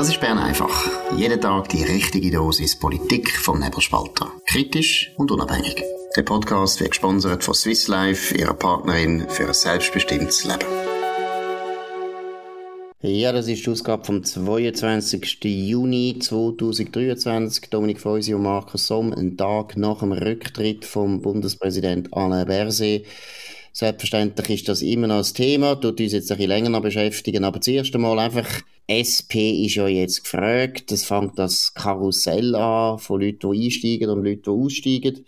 Das ist Bern einfach. Jeden Tag die richtige Dosis Politik vom Nebelspalter. Kritisch und unabhängig. Der Podcast wird gesponsert von Swiss Life, ihrer Partnerin für ein selbstbestimmtes Leben. Ja, das ist die Ausgabe vom 22. Juni 2023. Dominik Feusi und Markus Somm, ein Tag nach dem Rücktritt vom Bundespräsident Alain Berset. Selbstverständlich ist das immer noch ein Thema, tut uns jetzt ein bisschen länger beschäftigen, aber zuerst einmal einfach, SP ist ja jetzt gefragt, es fängt das Karussell an von Leuten, die einsteigen und Leuten, die aussteigen.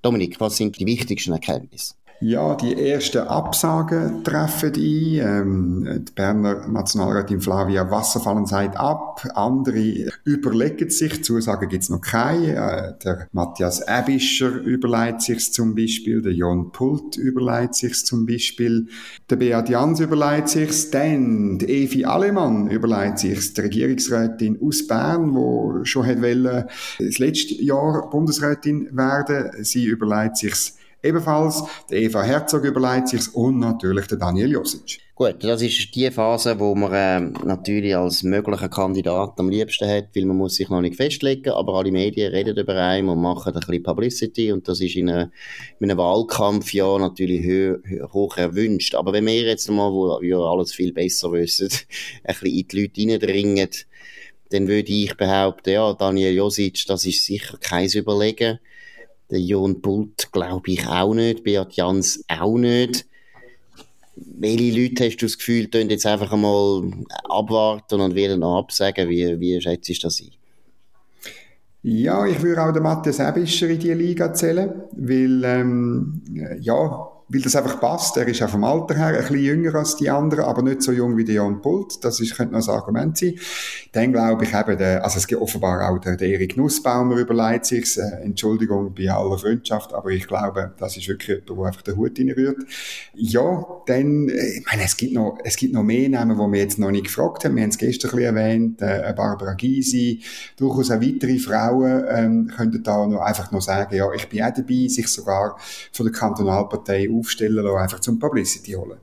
Dominik, was sind die wichtigsten Erkenntnisse? Ja, die ersten Absagen treffen ein. Ähm, die Berner Nationalrätin Flavia Wasserfallen sagt ab. Andere überlegen sich. Zusagen gibt's noch keine. Äh, der Matthias Ebischer überlegt sich zum Beispiel. Der Jon Pult überlegt sich zum Beispiel. Der Beat Jans überlegt sich. Dann die Evi Alemann überlegt sich. Die Regierungsrätin aus Bern, wo schon hat wollen, das letzte Jahr Bundesrätin werden. Sie überlegt sich Ebenfalls der Eva Herzog überlegt sich und natürlich der Daniel Josic. Gut, das ist die Phase, wo man äh, natürlich als möglicher Kandidat am liebsten hat, weil man muss sich noch nicht festlegen, aber alle Medien reden über einen und machen ein bisschen Publicity und das ist in, eine, in einem Wahlkampf ja natürlich ho hoch erwünscht. Aber wenn wir jetzt mal, wo wir alles viel besser wissen, ein bisschen in die Leute hineindringen, dann würde ich behaupten, ja, Daniel Josic, das ist sicher kein Überlegen. Der Jon Bult glaube ich auch nicht, Beat Jans auch nicht. Welche Leute hast du das Gefühl, die jetzt einfach einmal abwarten und noch absagen? Wie, wie schätzt du das ein? Ja, ich würde auch den Matthias Ebischer in die Liga zählen, weil, ähm, ja, weil das einfach passt. Er ist auch vom Alter her ein bisschen jünger als die anderen, aber nicht so jung wie der Pult. Das ist, könnte noch ein Argument sein. Dann glaube ich eben, der, also es gibt offenbar auch der, der Erik Nussbaumer überlegt sich, äh, Entschuldigung bei aller Freundschaft, aber ich glaube, das ist wirklich jemand, der einfach den Hut reinrührt. Ja, dann, äh, ich meine, es gibt noch, es gibt noch mehr Namen, die wir jetzt noch nicht gefragt haben. Wir haben es gestern ein bisschen erwähnt, äh, Barbara Gysi, durchaus auch weitere Frauen, ähm, könnten da noch einfach noch sagen, ja, ich bin auch dabei, sich sogar von der Kantonalpartei aufstellen lassen, einfach zum Publicity holen.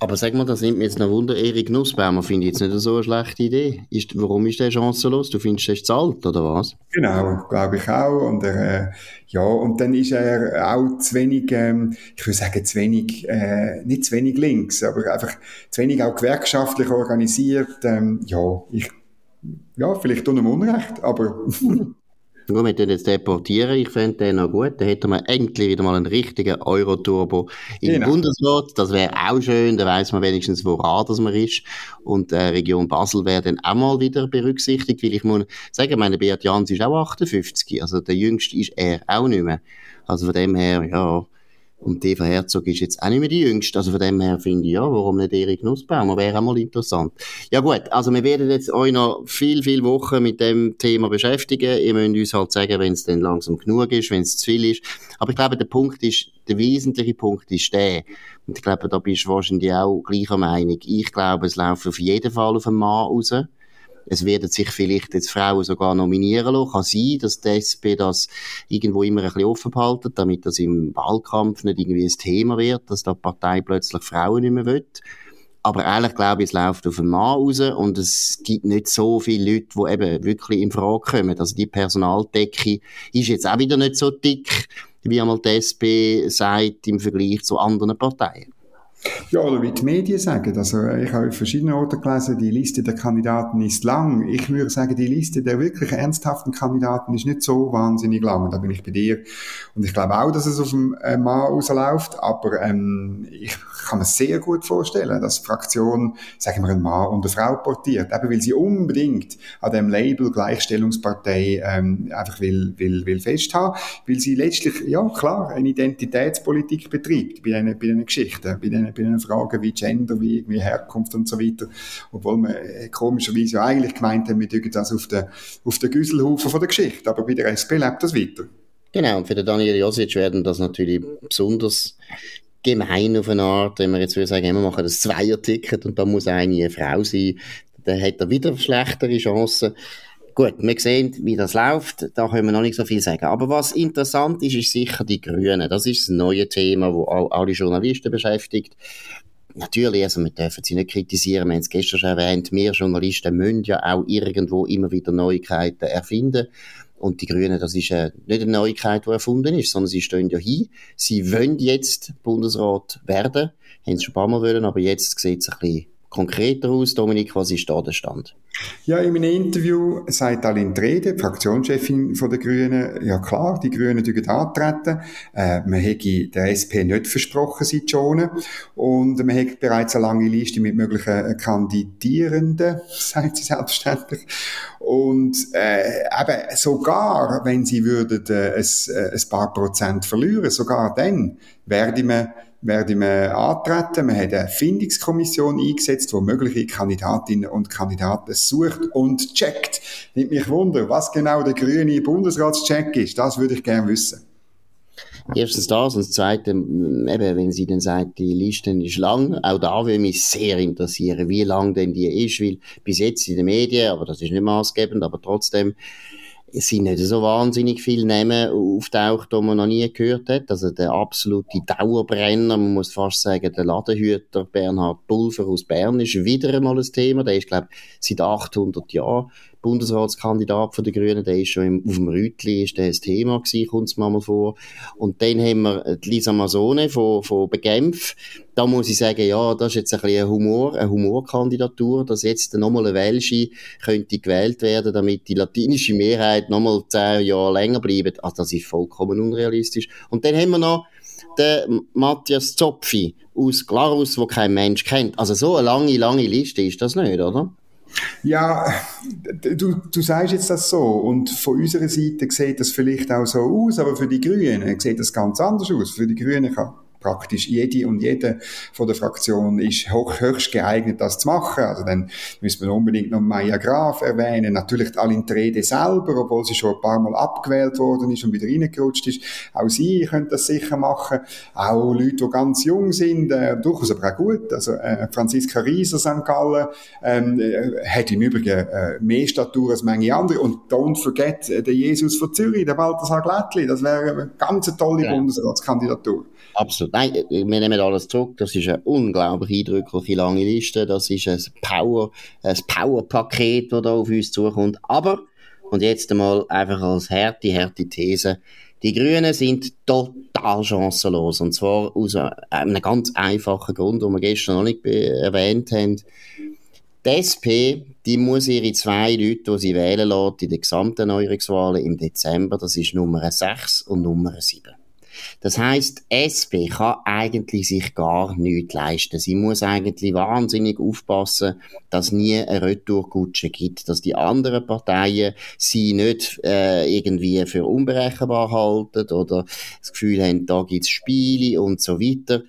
Aber sag mal, das nimmt mir jetzt noch Wunder, Erik Nussbaumer finde ich jetzt nicht so eine schlechte Idee. Ist, warum ist der chancenlos? Du findest, er ist zu alt, oder was? Genau, glaube ich auch. Und er, äh, ja, und dann ist er auch zu wenig, ähm, ich würde sagen, zu wenig, äh, nicht zu wenig links, aber einfach zu wenig auch gewerkschaftlich organisiert. Ähm, ja, ich, ja, vielleicht tun ihm Unrecht, aber Nur, wir tun jetzt deportieren, ich fände den noch gut. Dann hätten wir endlich wieder mal einen richtigen Euro-Turbo im genau. Bundesrat. Das wäre auch schön, da weiss man wenigstens, woran das man ist. Und äh, Region Basel wäre dann auch mal wieder berücksichtigt, weil ich muss sagen, meine Beat Jans ist auch 58, also der Jüngste ist er auch nicht mehr. Also von dem her, ja, und Eva Herzog ist jetzt auch nicht mehr die Jüngste. Also von dem her finde ich, ja, warum nicht Erik Nussbaumer? Wäre auch mal interessant. Ja gut, also wir werden jetzt euch noch viel, viel Wochen mit dem Thema beschäftigen. Ihr müsst uns halt sagen, wenn es dann langsam genug ist, wenn es zu viel ist. Aber ich glaube, der Punkt ist, der wesentliche Punkt ist der. Und ich glaube, da bist du wahrscheinlich auch gleicher Meinung. Ich glaube, es läuft auf jeden Fall auf einen Mann raus. Es werden sich vielleicht jetzt Frauen sogar nominieren lassen. Kann sein, dass die SP das irgendwo immer ein bisschen offen behalten, damit das im Wahlkampf nicht irgendwie ein Thema wird, dass da die Partei plötzlich Frauen nicht mehr will. Aber ehrlich glaube ich, es läuft auf einen Mann raus und es gibt nicht so viele Leute, die eben wirklich in Frage kommen. Also die Personaldecke ist jetzt auch wieder nicht so dick, wie einmal die SP sagt im Vergleich zu anderen Parteien. Ja, oder wie die Medien sagen. Also, ich habe in verschiedenen Orten gelesen, die Liste der Kandidaten ist lang. Ich würde sagen, die Liste der wirklich ernsthaften Kandidaten ist nicht so wahnsinnig lang. Da bin ich bei dir. Und ich glaube auch, dass es auf dem äh, Mann rausläuft. Aber ähm, ich kann mir sehr gut vorstellen, dass die Fraktion, sagen wir, ein Mann und eine Frau portiert. Eben weil sie unbedingt an dem Label Gleichstellungspartei ähm, einfach will, will, will festhaben. Weil sie letztlich, ja klar, eine Identitätspolitik betreibt bei diesen, bei Geschichten, bei diesen bei den Fragen wie Gender, wie irgendwie Herkunft und so weiter. Obwohl man äh, komischerweise ja eigentlich gemeint haben, wir tun das auf den, auf den Güsselhaufen von der Geschichte. Aber bei der SP lebt das weiter. Genau, und für den Daniel Josic werden das natürlich besonders gemein auf eine Art, wenn wir jetzt würde sagen, wir machen das Zweier-Ticket und da muss eine Frau sein, dann hat er wieder schlechtere Chancen. Gut, wir sehen, wie das läuft. Da können wir noch nicht so viel sagen. Aber was interessant ist, ist sicher die Grünen. Das ist das neue Thema, das auch alle Journalisten beschäftigt. natürlich, also wir dürfen sie nicht kritisieren, wir haben es gestern schon erwähnt, wir Journalisten müssen ja auch irgendwo immer wieder Neuigkeiten erfinden. Und die Grünen, das ist äh, nicht eine Neuigkeit, die erfunden ist, sondern sie stehen ja hin. Sie wollen jetzt Bundesrat werden, haben es schon ein paar Mal wollen, aber jetzt sieht es ein bisschen konkreter aus. Dominik, was ist da der Stand? Ja, in einem Interview sagt Aline Trede, Fraktionschefin von der Grünen, ja klar, die Grünen dürfen antreten. Äh, man hätte der SP nicht versprochen seit schon. Und man hat bereits eine lange Liste mit möglichen Kandidierenden, sagt sie selbstverständlich. Und äh, eben sogar, wenn sie würden äh, ein, äh, ein paar Prozent verlieren, sogar dann werde man werden wir antreten. Wir haben eine Findungskommission eingesetzt, die mögliche Kandidatinnen und Kandidaten sucht und checkt. Nicht mich wunder, was genau der grüne Bundesratscheck ist. Das würde ich gerne wissen. Erstens das und das Zweite, eben, wenn sie dann sagt, die Liste ist lang, auch da würde mich sehr interessieren, wie lang denn die ist, weil bis jetzt in den Medien, aber das ist nicht maßgebend, aber trotzdem, es sind nicht so wahnsinnig viele Namen auftaucht, die man noch nie gehört hat. Also der absolute Dauerbrenner, man muss fast sagen, der Ladenhüter Bernhard Pulver aus Bern ist wieder einmal ein Thema. Der ist, glaube ich, seit 800 Jahren Bundesratskandidat den Grünen, der ist schon im, auf dem Rütli, ist der ein Thema gewesen, kommt es mir mal vor. Und dann haben wir Lisa Masone von, von Begenf. Da muss ich sagen, ja, das ist jetzt ein bisschen Humor, eine Humorkandidatur, dass jetzt nochmal eine Welsche könnte gewählt werden, damit die latinische Mehrheit nochmal zehn Jahre länger bleibt. Also das ist vollkommen unrealistisch. Und dann haben wir noch den Matthias Zopfi aus Glarus, wo kein Mensch kennt. Also so eine lange, lange Liste ist das nicht, oder? Ja, du, du sagst jetzt das so und von unserer Seite sieht das vielleicht auch so aus, aber für die Grünen sieht das ganz anders aus. Für die Grünen kann praktisch jede und jede von der Fraktion ist hoch, höchst geeignet, das zu machen. Also dann müssen wir unbedingt noch Maya Graf erwähnen, natürlich die Aline Trede selber, obwohl sie schon ein paar Mal abgewählt worden ist und wieder reingerutscht ist. Auch sie können das sicher machen. Auch Leute, die ganz jung sind, äh, durchaus aber auch gut. Also äh, Franziska Rieser, St. Gallen, ähm, äh, hat im Übrigen äh, mehr Statur als manche andere. Und don't forget, äh, der Jesus von Zürich, der Balthasar Glättli, das wäre eine ganz tolle ja. Bundesratskandidatur. Absolut. Nein, äh, wir nehmen alles zurück. Das ist eine unglaublich eindrückliche lange Liste. Das ist ein Power, ein Power-Paket, das da auf uns zukommt. Aber, und jetzt einmal einfach als harte, harte These. Die Grünen sind total chancenlos. Und zwar aus einem ganz einfachen Grund, den wir gestern noch nicht erwähnt haben. Die SP, die muss ihre zwei Leute, die sie wählen lässt, in den gesamten Neuerungswahlen im Dezember, das ist Nummer 6 und Nummer 7. Das heißt, SP kann eigentlich sich gar nichts leisten. Sie muss eigentlich wahnsinnig aufpassen, dass nie eine Retourkutsche gibt, dass die anderen Parteien sie nicht äh, irgendwie für unberechenbar halten oder das Gefühl haben, da gibt's Spiele und so weiter.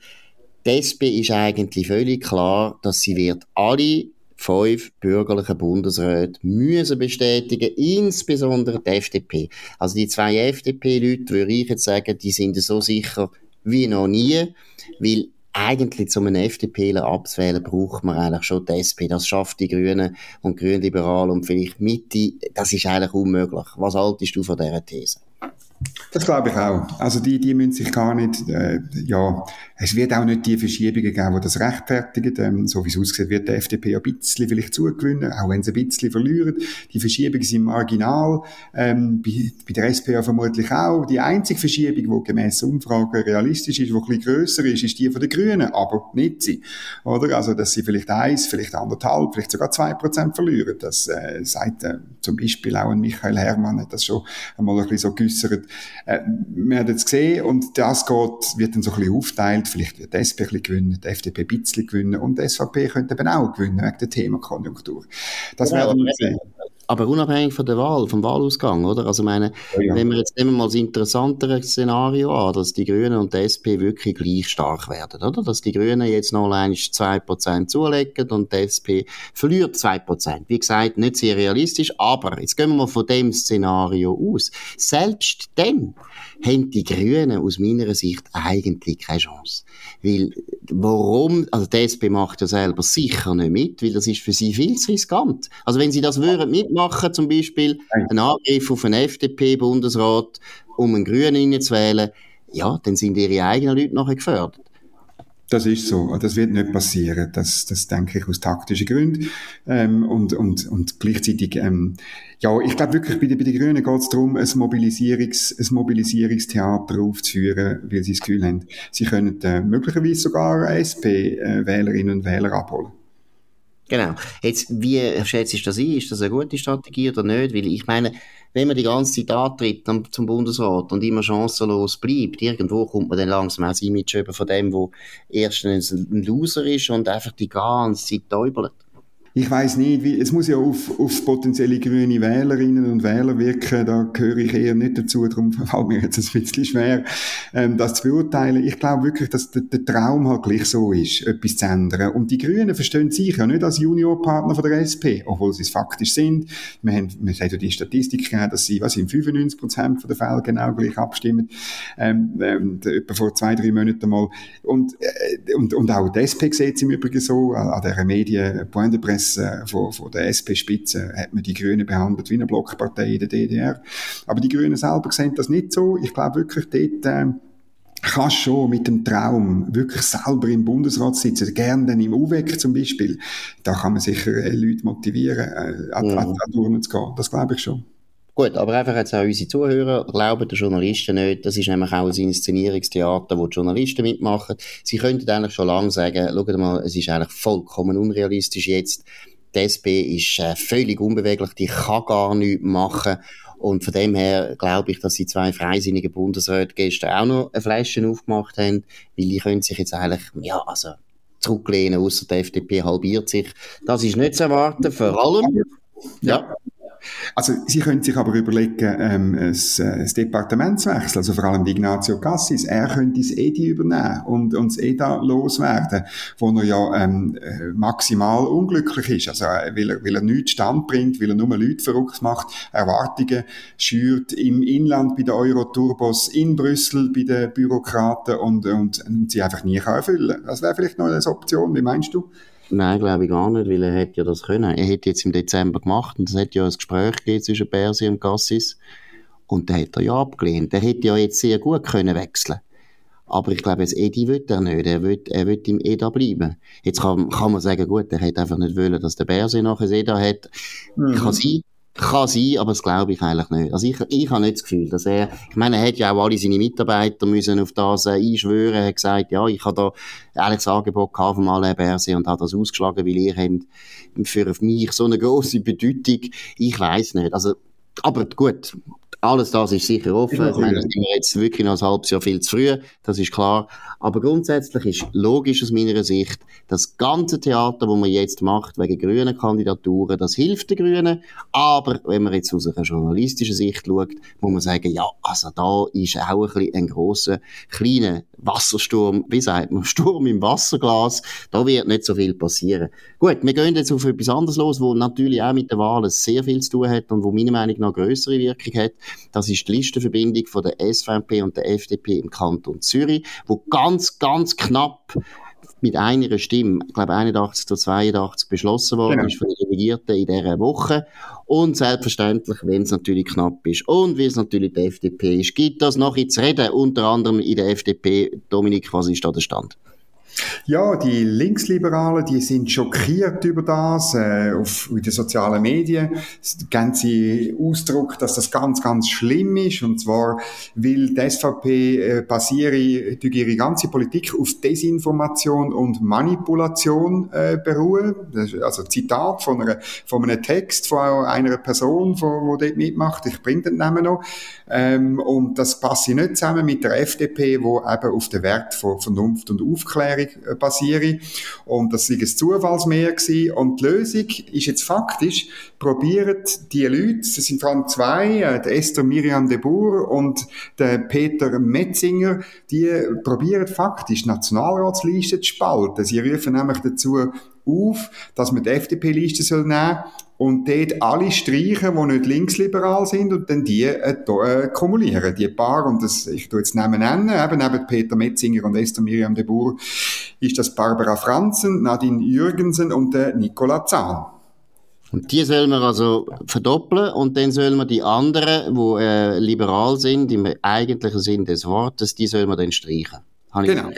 Die SP ist eigentlich völlig klar, dass sie wird alle fünf bürgerlichen Bundesräte müssen bestätigen, insbesondere die FDP. Also die zwei FDP-Leute, würde ich jetzt sagen, die sind so sicher wie noch nie, weil eigentlich zum einen FDPler abzuwählen, braucht man eigentlich schon die SP. Das schafft die Grünen und Grünliberalen und vielleicht Mitte. Das ist eigentlich unmöglich. Was haltest du von dieser These? Das glaube ich auch. Also die, die müssen sich gar nicht, äh, ja, es wird auch nicht die Verschiebungen geben, die das rechtfertigen. Ähm, so wie es aussieht, wird der FDP ein bisschen vielleicht zugewinnen, auch wenn sie ein bisschen verlieren. Die Verschiebungen sind marginal. Ähm, bei, bei der SPA vermutlich auch. Die einzige Verschiebung, die gemäss Umfragen realistisch ist, die ein bisschen grösser ist, ist die von den Grünen, aber nicht sie. Oder? Also, dass sie vielleicht eins, vielleicht anderthalb, vielleicht sogar zwei Prozent verlieren. Das äh, sagt äh, zum Beispiel auch Michael Herrmann, hat das schon einmal ein bisschen so geäussert. Äh, wir haben jetzt gesehen, und das geht, wird dann so ein bisschen aufteilt. Vielleicht wird die SP ein bisschen gewinnen, die FDP ein bisschen gewinnen und die SVP könnte eben auch gewinnen wegen der Themakonjunktur. Das ja, werden wir sehen. Aber unabhängig von der Wahl, vom Wahlausgang, oder? Also meine, ja, ja. wenn wir jetzt nehmen wir mal das interessantere Szenario an, dass die Grünen und die SP wirklich gleich stark werden, oder? Dass die Grünen jetzt noch einmal 2% zulegen und die SP verliert 2%. Wie gesagt, nicht sehr realistisch, aber jetzt gehen wir mal von dem Szenario aus. Selbst dann haben die Grünen aus meiner Sicht eigentlich keine Chance. Weil, warum, also die SP macht ja selber sicher nicht mit, weil das ist für sie viel zu riskant. Also wenn sie das würden mitmachen, zum Beispiel ein Angriff auf einen FDP-Bundesrat, um einen Grünen zu wählen, ja, dann sind ihre eigenen Leute nachher gefördert. Das ist so. Das wird nicht passieren. Das, das denke ich aus taktischen Gründen. Ähm, und, und, und gleichzeitig, ähm, ja, ich glaube wirklich, bei den, bei den Grünen geht es darum, ein, Mobilisierungs, ein Mobilisierungstheater aufzuführen, weil sie das Gefühl haben, sie können äh, möglicherweise sogar SP-Wählerinnen äh, und Wähler abholen. Genau. Jetzt, wie schätzt du das ein? Ist das eine gute Strategie oder nicht? Weil ich meine, wenn man die ganze Zeit antritt zum Bundesrat und immer chancenlos bleibt, irgendwo kommt man dann langsam auch Image über von dem, wo erstens ein Loser ist und einfach die ganze Zeit täubelt ich weiß nicht, wie, es muss ja auf, auf potenzielle grüne Wählerinnen und Wähler wirken, da gehöre ich eher nicht dazu, darum fällt mir jetzt ein bisschen schwer, ähm, das zu beurteilen. Ich glaube wirklich, dass der, der, Traum halt gleich so ist, etwas zu ändern. Und die Grünen verstehen sich ja nicht als Juniorpartner von der SP, obwohl sie es faktisch sind. Wir haben, wir haben ja die Statistik gegeben, dass sie, was in 95 Prozent der Fälle genau gleich abstimmen, ähm, ähm, etwa vor zwei, drei Monaten mal. Und, äh, und, und auch die SP sieht es im Übrigen so, an, an der Medien, Point de Presse, äh, von, von der SP-Spitze hat man die Grünen behandelt wie eine Blockpartei in der DDR. Aber die Grünen selber sehen das nicht so. Ich glaube wirklich, dort äh, kannst schon mit dem Traum wirklich selber im Bundesrat sitzen, gerne dann im UWEC zum Beispiel. Da kann man sicher äh, Leute motivieren, äh, an, an, an zu gehen. Das glaube ich schon. Gut, aber einfach jetzt auch unsere Zuhörer glauben den Journalisten nicht. Das ist nämlich auch ein Inszenierungstheater, wo die Journalisten mitmachen. Sie könnten eigentlich schon lange sagen, schaut mal, es ist eigentlich vollkommen unrealistisch jetzt. Die SP ist äh, völlig unbeweglich, die kann gar nichts machen. Und von dem her glaube ich, dass die zwei freisinnigen Bundesräte gestern auch noch eine Flasche aufgemacht haben, weil die können sich jetzt eigentlich, ja, also zurücklehnen, außer die FDP halbiert sich. Das ist nicht zu erwarten, vor allem, ja. Also Sie können sich aber überlegen, ähm, ein, ein Departementswechsel, also vor allem Ignazio Cassis, er könnte das EDI übernehmen und, und das EDA loswerden, wo er ja ähm, äh, maximal unglücklich ist, also äh, weil er, weil er nichts standbringt, weil er nur Leute verrückt macht, Erwartungen schürt im Inland bei den Euroturbos, in Brüssel bei den Bürokraten und, und, und sie einfach nie kann erfüllen. Das wäre vielleicht noch eine Option, wie meinst du? Nein, glaube ich gar nicht, weil er hätte ja das können. Er hätte jetzt im Dezember gemacht und es hat ja ein Gespräch gegeben zwischen Bersi und Gassis und da hat er ja abgelehnt. Er hätte ja jetzt sehr gut können wechseln aber ich glaube, jetzt Edi will er nicht. Er will, er will im EDA bleiben. Jetzt kann, kann man sagen, gut, er hätte einfach nicht wollen, dass der Berse nachher ein EDA hat. Mhm. Kann sein. Kann sein, aber das glaube ich eigentlich nicht. Also ich, ich habe nicht das Gefühl, dass er, ich meine, er hat ja auch alle seine Mitarbeiter müssen auf das äh, einschwören, er hat gesagt, ja, ich habe da ehrlich das Angebot gehabt vom Alain Berset und habe das ausgeschlagen, weil ihr habt für mich so eine große Bedeutung. Ich weiß nicht. Also, aber gut, alles das ist sicher offen. Ich meine, das sind wir jetzt wirklich noch ein halbes Jahr viel zu früh, das ist klar. Aber grundsätzlich ist logisch aus meiner Sicht, das ganze Theater, das man jetzt macht, wegen grünen Kandidaturen, das hilft den Grünen. Aber wenn man jetzt aus einer journalistischen Sicht schaut, muss man sagen, ja, also da ist auch ein, bisschen ein grosser, kleiner Wassersturm, wie sagt man, Sturm im Wasserglas. Da wird nicht so viel passieren. Gut, wir gehen jetzt auf etwas anderes los, wo natürlich auch mit den Wahlen sehr viel zu tun hat und wo meiner Meinung nach größere Wirkung hat. Das ist die Listenverbindung von der SVP und der FDP im Kanton Zürich, wo ganz, ganz knapp mit einer Stimme, ich glaube 81 zu 82 beschlossen worden genau. ist von den Delegierten in dieser Woche. Und selbstverständlich, wenn es natürlich knapp ist und wie es natürlich die FDP ist, gibt das noch zu reden, unter anderem in der FDP. Dominik, was ist da der Stand? Ja, die Linksliberalen, die sind schockiert über das, äh, auf, in den sozialen Medien. Der ganze Ausdruck, dass das ganz, ganz schlimm ist. Und zwar will die SVP äh, basiere ihre ganze Politik auf Desinformation und Manipulation äh, beruhen. Also Zitat von, einer, von einem Text von einer Person, die dort mitmacht. Ich bringe den Namen noch. Ähm, und das passe nicht zusammen mit der FDP, wo eben auf den Wert von Vernunft und Aufklärung äh, basiere. Und das ist ein Zufallsmeer gewesen. Und die Lösung ist jetzt faktisch, probiert die Leute, es sind vor allem zwei, äh, Esther Miriam de Boer und der Peter Metzinger, die probieren faktisch Nationalratsliste zu spalten. Sie rufen nämlich dazu auf, dass man die FDP-Liste soll nehmen und dort alle streichen, die nicht linksliberal sind und dann die äh, äh, kumulieren, die paar, und das, ich tue jetzt Namen nennen, eben neben Peter Metzinger und Esther Miriam de Boer, ist das Barbara Franzen, Nadine Jürgensen und der Nicola Zahn. Und die sollen wir also verdoppeln und dann sollen wir die anderen, die äh, liberal sind, im eigentlichen Sinn des Wortes, die sollen wir dann streichen. Habe genau.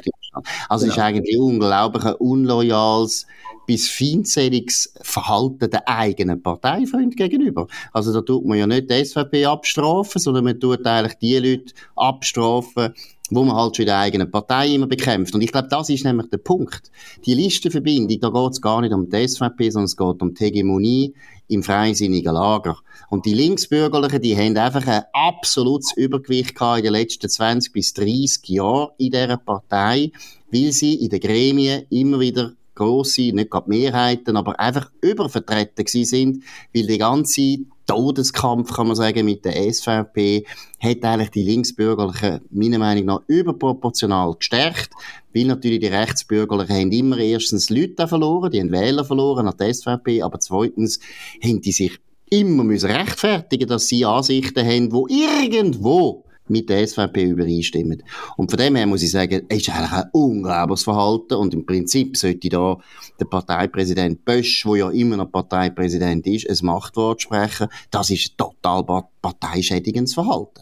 Also genau. ist eigentlich unglaublich ein unloyales bis feindseliges Verhalten der eigenen Parteifreunde gegenüber. Also da tut man ja nicht die SVP abstrafen, sondern man tut eigentlich die Leute abstrafen, wo man halt schon in der eigenen Partei immer bekämpft. Und ich glaube, das ist nämlich der Punkt. Die Listenverbindung, da geht es gar nicht um die SVP, sondern es geht um die Hegemonie im freisinnigen Lager. Und die Linksbürgerlichen, die haben einfach ein absolutes Übergewicht gehabt in den letzten 20 bis 30 Jahren in dieser Partei, weil sie in den Gremien immer wieder grosse, nicht gerade Mehrheiten, aber einfach übervertreten gewesen sind, weil die ganze Todeskampf, kann man sagen, mit der SVP hat eigentlich die Linksbürgerlichen meiner Meinung nach überproportional gestärkt, weil natürlich die Rechtsbürgerlichen haben immer erstens Leute verloren, die haben Wähler verloren an der SVP, aber zweitens haben die sich immer müssen rechtfertigen, dass sie Ansichten haben, wo irgendwo mit der SVP übereinstimmen. Und von dem her muss ich sagen, es ist eigentlich ein unglaubliches Verhalten und im Prinzip sollte da der Parteipräsident Bösch, wo ja immer noch Parteipräsident ist, ein Machtwort sprechen. Das ist total parteischädigendes Verhalten.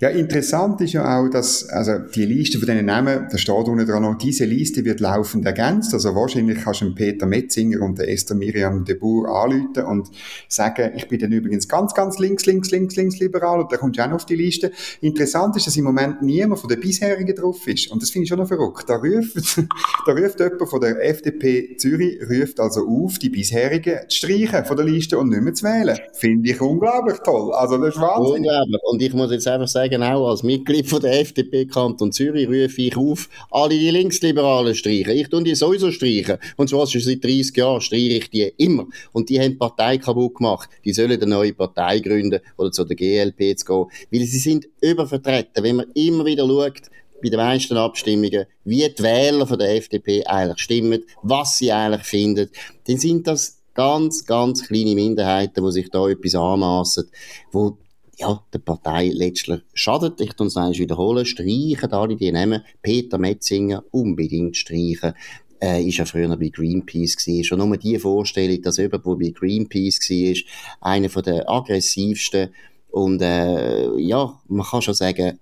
Ja, interessant ist ja auch, dass also die Liste von diesen Namen, da steht unten dran noch, diese Liste wird laufend ergänzt. Also wahrscheinlich kannst du Peter Metzinger und Esther Miriam de Boer anrufen und sagen, ich bin dann übrigens ganz, ganz links, links, links, links liberal und da kommst du auch noch auf die Liste. Interessant ist, dass im Moment niemand von den bisherigen drauf ist. Und das finde ich schon noch verrückt. Da ruft, da ruft jemand von der FDP Zürich, ruft also auf, die bisherigen zu streichen von der Liste und nicht mehr zu wählen. Finde ich unglaublich toll. Also das ist Wahnsinn. Unglaublich. Und ich muss jetzt einfach sagen, auch als Mitglied von der FDP Kanton Zürich rufe ich auf, alle die Linksliberalen streichen. Ich tue die sowieso streichen. Und zwar schon seit 30 Jahren streiche ich die immer. Und die haben die Partei kaputt gemacht. Die sollen eine neue Partei gründen oder zu der GLP zu gehen. Weil sie sind übervertreten. Wenn man immer wieder schaut, bei den meisten Abstimmungen, wie die Wähler von der FDP eigentlich stimmen, was sie eigentlich finden, dann sind das ganz, ganz kleine Minderheiten, die sich da etwas anmassen, wo ja, der Partei letztlich schadet. Ich tue es wiederholen. Streichen alle die Namen. Peter Metzinger unbedingt streichen. Äh, ist ja früher bei Greenpeace gewesen. Schon nur die Vorstellung, dass jemand, der bei Greenpeace war, einer der aggressivsten und, äh, ja, man kann schon sagen,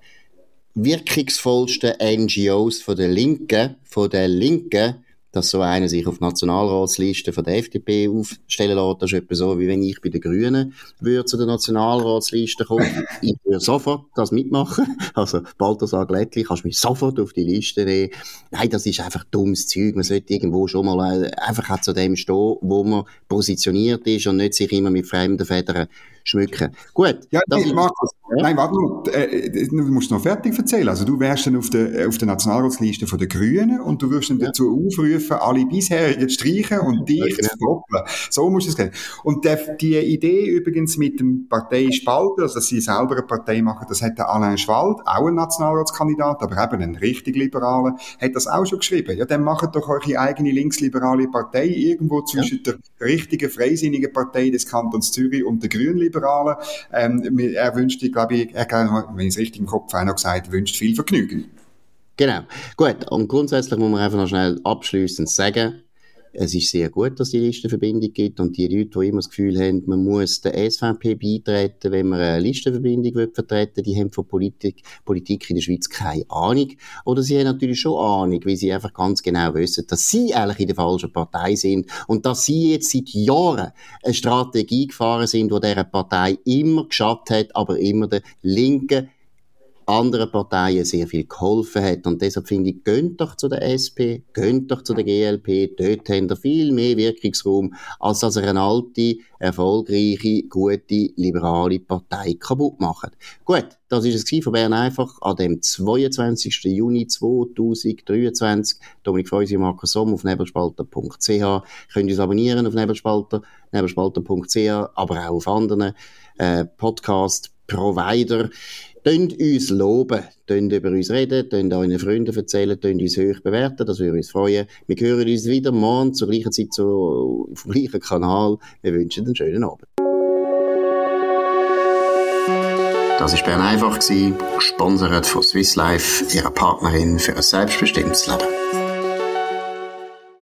wirkungsvollsten NGOs von der Linken, von der Linken, dass so einer sich auf Nationalratsliste von der FDP aufstellen lässt. Das ist etwa so, wie wenn ich bei den Grünen würde zu der Nationalratsliste kommen. ich würde sofort das mitmachen. Also, Balthasar Glättli, kannst du mich sofort auf die Liste nehmen. Nein, das ist einfach dummes Zeug. Man sollte irgendwo schon mal äh, einfach zu dem stehen, wo man positioniert ist und nicht sich immer mit fremden Federn schmücken. Gut. Ja, nee, Markus, ja? nein, warte mal, äh, du musst noch fertig erzählen. Also du wärst dann auf der, auf der Nationalratsliste von den Grünen und du wirst dann ja. dazu aufrufen, alle bisherigen streichen und dich ja, zu doppeln. So musst du es gehen. Und der, die Idee übrigens mit dem Parteispalten, also dass sie selber eine Partei machen, das hat der Alain Schwald, auch ein Nationalratskandidat, aber eben ein richtig liberaler, hat das auch schon geschrieben. Ja, dann macht doch eure eigene linksliberale Partei irgendwo zwischen der richtigen, freisinnigen Partei des Kantons Zürich und der Grünliberalen Liberalen. Ähm, er wünscht, glaube ich, er wenn ich es richtig im Kopf habe, noch gesagt, wünscht viel Vergnügen. Genau. Gut. Und grundsätzlich muss man einfach noch schnell abschließend sagen, es ist sehr gut, dass die Listenverbindung gibt und die Leute, die immer das Gefühl haben, man muss der SVP beitreten, wenn man eine Listenverbindung will vertreten die haben von Politik, Politik in der Schweiz keine Ahnung. Oder sie haben natürlich schon Ahnung, weil sie einfach ganz genau wissen, dass sie eigentlich in der falschen Partei sind und dass sie jetzt seit Jahren eine Strategie gefahren sind, wo dieser Partei immer geschafft hat, aber immer der linken anderen Parteien sehr viel geholfen hat. Und deshalb finde ich, gönnt doch zu der SP, gönnt doch zu der GLP, dort haben ihr viel mehr Wirkungsraum, als dass ihr eine alte, erfolgreiche, gute, liberale Partei kaputt macht. Gut, das ist es von Bern einfach an dem 22. Juni 2023. Dominik Feusi und Markus Somm auf nebelspalter.ch. Könnt uns abonnieren auf nebelspalter, nebelspalter.ch, aber auch auf anderen äh, Podcast-Provider. Tönt uns loben, tönt über uns reden, tönt euren Freunden erzählen, tönt uns hoch bewerten, das würde uns freuen. Wir hören uns wieder morgen zur gleichen Zeit so, auf dem gleichen Kanal. Wir wünschen einen schönen Abend. Das war Bern einfach, gesponsert von Swiss Life, ihrer Partnerin für ein selbstbestimmtes Leben.